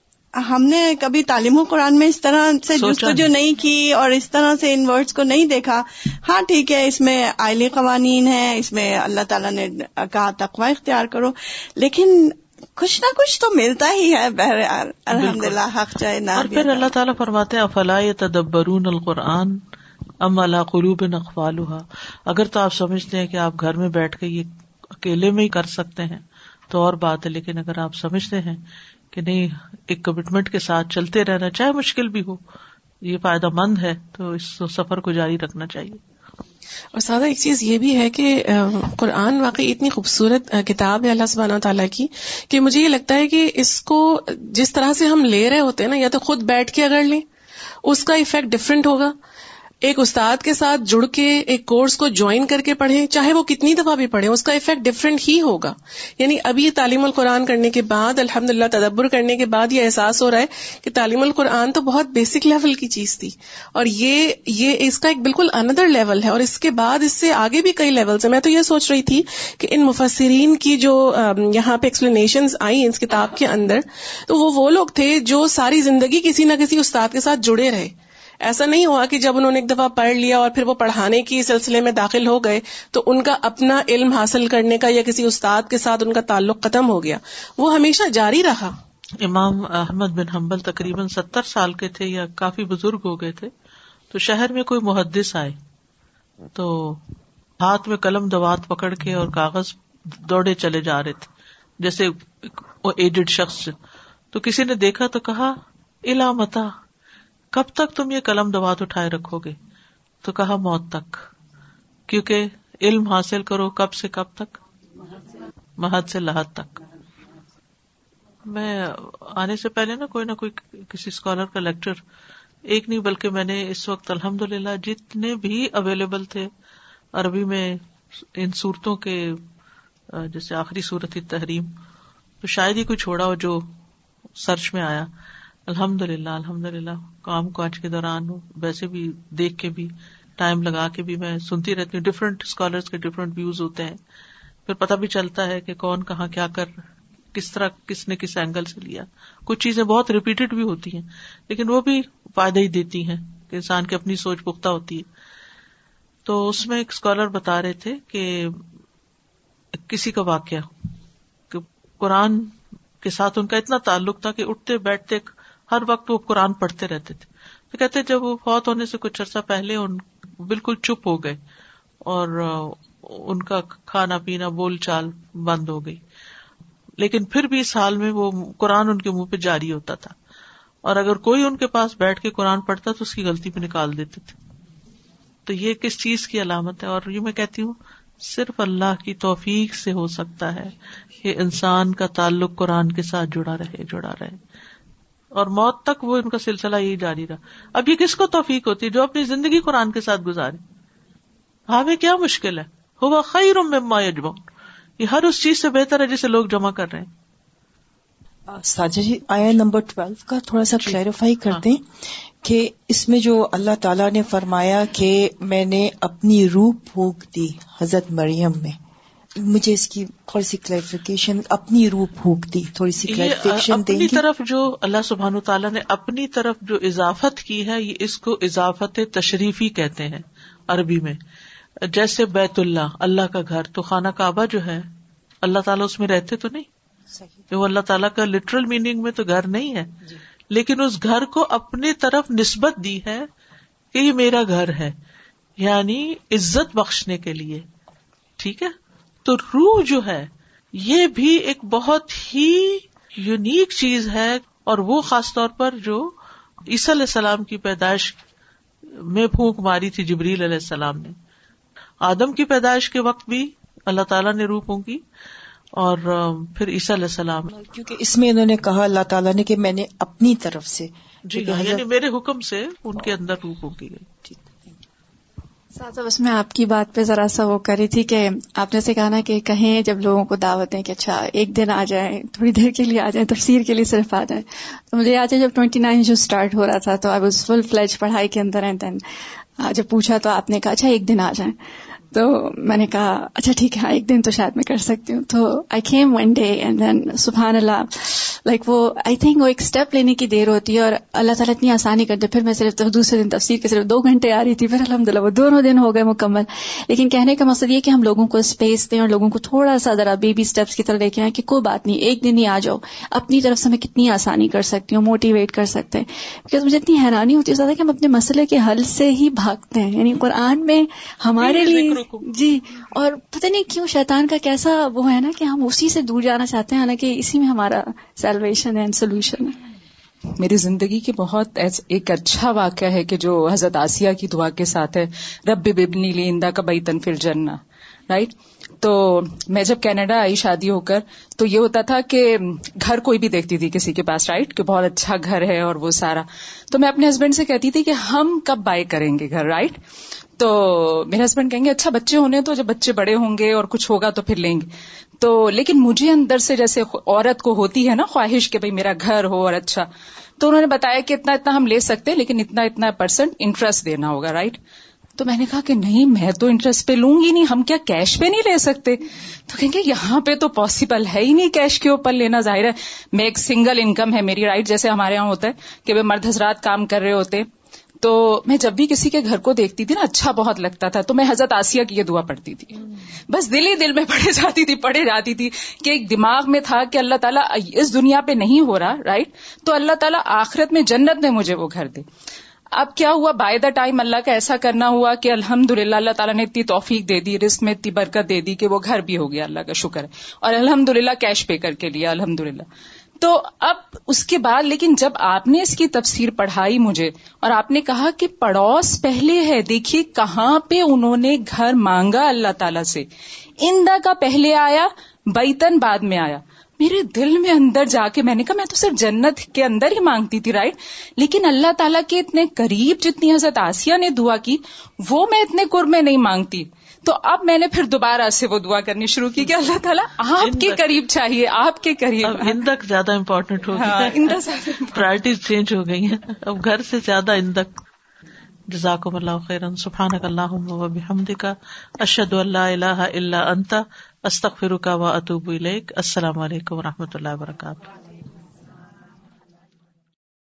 ہم نے کبھی تعلیم و قرآن میں اس طرح سے جو نہیں۔ کی اور اس طرح سے ان ورڈز کو نہیں دیکھا۔ ہاں ٹھیک ہے اس میں آئلی قوانین ہیں اس میں اللہ تعالیٰ نے کہا تقوی اختیار کرو لیکن کچھ نہ کچھ تو ملتا ہی ہے بہرحال الحمد للہ حق چاہے نہ اور پھر اللہ تعالیٰ فرماتے افلا تدبرون القرآن ام اللہ قلوب نقفال اگر تو آپ سمجھتے ہیں کہ آپ گھر میں بیٹھ کے یہ اکیلے میں ہی کر سکتے ہیں تو اور بات ہے۔ لیکن اگر آپ سمجھتے ہیں کہ نہیں ایک کمٹمنٹ کے ساتھ چلتے رہنا چاہے مشکل بھی ہو یہ فائدہ مند ہے تو اس سفر کو جاری رکھنا چاہیے۔ اور سادہ ایک چیز یہ بھی ہے کہ قرآن واقعی اتنی خوبصورت کتاب ہے اللہ سبحانہ تعالیٰ کی کہ مجھے یہ لگتا ہے کہ اس کو جس طرح سے ہم لے رہے ہوتے ہیں نا، یا تو خود بیٹھ کے اگر لیں، اس کا افیکٹ ڈفرینٹ ہوگا۔ ایک استاد کے ساتھ جڑ کے ایک کورس کو جوائن کر کے پڑھیں، چاہے وہ کتنی دفعہ بھی پڑھیں، اس کا افیکٹ ڈفرینٹ ہی ہوگا۔ یعنی ابھی تعلیم القرآن کرنے کے بعد الحمد للہ تدبر کرنے کے بعد یہ احساس ہو رہا ہے کہ تعلیم القرآن تو بہت بیسک لیول کی چیز تھی۔ اور یہ یہ اس کا ایک بالکل اندر لیول ہے۔ اور اس کے بعد اس سے آگے بھی کئی لیول ہیں۔ میں تو یہ سوچ رہی تھی کہ ان مفسرین کی جو یہاں پہ ایکسپلینیشن آئی اس کتاب کے اندر، تو وہ وہ لوگ تھے جو ساری زندگی کسی نہ کسی استاد کے ساتھ جڑے رہے۔ ایسا نہیں ہوا کہ جب انہوں نے ایک دفعہ پڑھ لیا اور پھر وہ پڑھانے کی سلسلے میں داخل ہو گئے تو ان کا اپنا علم حاصل کرنے کا یا کسی استاد کے ساتھ ان کا تعلق ختم ہو گیا۔ وہ ہمیشہ جاری رہا۔ امام احمد بن حنبل تقریباً ستر سال کے تھے یا کافی بزرگ ہو گئے تھے۔ تو شہر میں کوئی محدث آئے۔ تو ہاتھ میں قلم دوات پکڑ کے اور کاغذ دوڑے چلے جا رہے تھے۔ جیسے وہ ایجڈ شخص۔ تو کسی نے دیکھا تو کہا علامتا کب تک تم یہ قلم دوات اٹھائے رکھو گے؟ تو کہا موت تک۔ کیونکہ علم حاصل کرو کب سے کب تک؟ محد سے لحد تک۔ میں آنے سے پہلے نا کوئی نہ کوئی کسی اسکالر کا لیکچر ایک نہیں، بلکہ میں نے اس وقت الحمد للہ جتنے بھی اویلیبل تھے عربی میں ان صورتوں کے، جیسے آخری صورت ہی تحریم، تو شاید ہی کوئی چھوڑا ہو جو سرچ میں آیا۔ الحمد للہ الحمد للہ کام کاج کے دوران ویسے بھی دیکھ کے بھی، ٹائم لگا کے بھی میں سنتی رہتی ہوں ڈفرینٹ اسکالر کے ڈفرینٹ ویوز ہوتے ہیں۔ پھر پتا بھی چلتا ہے کہ کون کہاں کیا کر، کس طرح کس نے کس اینگل سے لیا۔ کچھ چیزیں بہت ریپیٹڈ بھی ہوتی ہیں، لیکن وہ بھی فائدہ ہی دیتی ہیں کہ انسان کی اپنی سوچ پختہ ہوتی ہے۔ تو اس میں ایک اسکالر بتا رہے تھے کہ کسی کا واقعہ کہ قرآن کے ساتھ ان کا اتنا تعلق تھا کہ اٹھتے بیٹھتے ہر وقت وہ قرآن پڑھتے رہتے تھے۔ تو کہتے جب وہ فوت ہونے سے کچھ عرصہ پہلے ان بالکل چپ ہو گئے اور ان کا کھانا پینا بول چال بند ہو گئی۔ لیکن پھر بھی اس حال میں وہ قرآن ان کے منہ پہ جاری ہوتا تھا۔ اور اگر کوئی ان کے پاس بیٹھ کے قرآن پڑھتا تو اس کی غلطی پہ نکال دیتے تھے۔ تو یہ کس چیز کی علامت ہے؟ اور یہ میں کہتی ہوں، صرف اللہ کی توفیق سے ہو سکتا ہے کہ انسان کا تعلق قرآن کے ساتھ جڑا رہے جڑا رہے۔ اور موت تک وہ ان کا سلسلہ یہی جاری رہا۔ اب یہ کس کو توفیق ہوتی ہے جو اپنی زندگی قرآن کے ساتھ گزارے؟ ہمیں کیا مشکل ہے؟ ہوا خیر مما یہ ہر اس چیز سے بہتر ہے جسے لوگ جمع کر رہے ہیں۔ ساجا جی آیا نمبر ٹویلو کا تھوڑا سا کلیریفائی کر دیں کہ اس میں جو اللہ تعالیٰ نے فرمایا کہ میں نے اپنی روح پھونک دی حضرت مریم میں۔ مجھے اس کی تھوڑی سی کلیریفیکیشن اپنی روح پھونک دی تھوڑی سی کلیریفیکیشن اپنی طرف جو اللہ سبحان تعالیٰ نے اپنی طرف جو اضافت کی ہے یہ اس کو اضافت تشریفی کہتے ہیں عربی میں۔ جیسے بیت اللہ اللہ کا گھر۔ تو خانہ کعبہ جو ہے اللہ تعالیٰ اس میں رہتے تو نہیں؟ وہ اللہ تعالیٰ کا لٹرل میننگ میں تو گھر نہیں ہے۔ جی۔ لیکن اس گھر کو اپنی طرف نسبت دی ہے کہ یہ میرا گھر ہے یعنی عزت بخشنے کے لیے۔ ٹھیک ہے؟ تو روح جو ہے یہ بھی ایک بہت ہی یونیک چیز ہے اور وہ خاص طور پر جو عیسی علیہ السلام کی پیدائش میں پھونک ماری تھی جبریل علیہ السلام نے۔ آدم کی پیدائش کے وقت بھی اللہ تعالیٰ نے روح پھونکی اور پھر عیسیٰ علیہ السلام۔ کیونکہ اس میں انہوں نے کہا اللہ تعالیٰ نے کہ میں نے اپنی طرف سے جی ہاں، یعنی میرے حکم سے ان کے اندر روح پھونکی گئی۔ ساتھ اس میں آپ کی بات پہ ذرا سا وہ کری تھی کہ آپ نے سے کہا نا کہ کہیں جب لوگوں کو دعوت دیں کہ اچھا ایک دن آ جائیں، تھوڑی دیر کے لیے آ جائیں، تفسیر کے لیے صرف آ جائیں۔ تو مجھے یاد ہے جب ٹوئنٹی نائن جو اسٹارٹ ہو رہا تھا، تو آئی واز فل فلیج پڑھائی کے اندر دین جب پوچھا تو آپ نے کہا اچھا ایک دن آ جائیں۔ تو میں نے کہا اچھا ٹھیک ہے ایک دن تو شاید میں کر سکتی ہوں۔ تو I came one day and then سبحان اللہ لائک وہ آئی تھنک وہ ایک اسٹیپ لینے کی دیر ہوتی ہے اور اللہ تعالیٰ اتنی آسانی کرتے پھر میں صرف دوسرے دن تفصیل کے صرف دو گھنٹے آ رہی تھی۔ پھر الحمد للہ وہ دونوں دن ہو گئے مکمل۔ لیکن کہنے کا مقصد یہ کہ ہم لوگوں کو اسپیس دیں اور لوگوں کو تھوڑا سا ذرا بیبی اسٹیپس کی طرح دیکھیں۔ کہ کوئی بات نہیں ایک دن ہی آ جاؤ۔ اپنی طرف سے میں کتنی آسانی کر سکتی ہوں موٹیویٹ کر سکتے ہیں۔ بیکاز مجھے اتنی حیرانی ہوتی ہے زیادہ کہ ہم اپنے مسئلے کے حل سے ہی بھاگتے ہیں۔ یعنی قرآن میں ہمارے لیے جی اور پتہ نہیں کیوں شیطان کا کیسا وہ ہے نا کہ ہم اسی سے دور جانا چاہتے ہیں حالانکہ اسی میں ہمارا سیلویشن اینڈ سولوشن ہے۔ میری زندگی کی بہت ایک اچھا واقعہ ہے کہ جو حضرت آسیہ کی دعا کے ساتھ ہے رب ببنی لیندا کا بئی تنفر جننا رائٹ تو میں جب کینیڈا آئی شادی ہو کر تو یہ ہوتا تھا کہ گھر کوئی بھی دیکھتی تھی کسی کے پاس رائٹ کہ بہت اچھا گھر ہے اور وہ سارا۔ تو میں اپنے ہسبینڈ سے کہتی تھی کہ ہم کب بائی کریں گے گھر رائٹ تو میرے ہسبینڈ کہیں گے اچھا بچے ہونے تو جب بچے بڑے ہوں گے اور کچھ ہوگا تو پھر لیں گے. تو لیکن مجھے اندر سے جیسے عورت کو ہوتی ہے نا خواہش کہ بھائی میرا گھر ہو اور اچھا تو انہوں نے بتایا کہ اتنا اتنا ہم لے سکتے لیکن اتنا اتنا پرسینٹ انٹرسٹ دینا ہوگا رائٹ تو میں نے کہا کہ نہیں، میں تو انٹرسٹ پہ لوں گی نہیں، ہم کیا کیش پہ نہیں لے سکتے؟ تو کہیں گے، یہاں پہ تو پاسبل ہے ہی نہیں کیش کے اوپر لینا، ظاہر ہے میں ایک سنگل انکم ہے میری رائٹ جیسے ہمارے یہاں ہوتا ہے کہ مرد حضرات کام کر رہے ہوتے تو میں جب بھی کسی کے گھر کو دیکھتی تھی نا اچھا بہت لگتا تھا، تو میں حضرت آسیہ کی یہ دعا پڑھتی تھی۔ بس دل ہی دل میں پڑھے جاتی تھی، پڑھے جاتی تھی کہ ایک دماغ میں تھا کہ اللہ تعالیٰ اس دنیا پہ نہیں ہو رہا رائٹ تو اللہ تعالیٰ آخرت میں جنت میں مجھے وہ گھر دے۔ اب کیا ہوا؟ بائی دا ٹائم اللہ کا ایسا کرنا ہوا کہ الحمد للہ اللہ تعالیٰ نے اتنی توفیق دے دی رسک میں اتنی برکت دے دی کہ وہ گھر بھی ہو گیا، اللہ کا شکر ہے۔ اور الحمد للہ کیش پے کر کے لیا الحمد للہ تو اب اس کے بعد، لیکن جب آپ نے اس کی تفسیر پڑھائی مجھے اور آپ نے کہا کہ پڑوس پہلے ہے، دیکھیے کہاں پہ انہوں نے گھر مانگا اللہ تعالی سے۔ اندا کا پہلے آیا، بیتن بعد میں آیا۔ میرے دل میں اندر جا کے میں نے کہا، میں تو صرف جنت کے اندر ہی مانگتی تھی رائٹ لیکن اللہ تعالیٰ کے اتنے قریب جتنی حضرت آسیہ نے دعا کی، وہ میں اتنے قر میں نہیں مانگتی۔ تو اب میں نے پھر دوبارہ سے وہ دعا کرنی شروع کی کہ اللہ تعالیٰ آپ کے قریب چاہیے آپ کے قریب اندک زیادہ امپورٹنٹ ہو پرائرٹیز چینج ہو گئی ہیں۔ اب گھر سے زیادہ اندک جزاکم اللہ خیرن۔ سبحان اللہ بحمد کا اشد اللہ اللہ اللہ انتا استخر کا و اطوب السلام علیکم و رحمۃ اللہ وبرکاتہ۔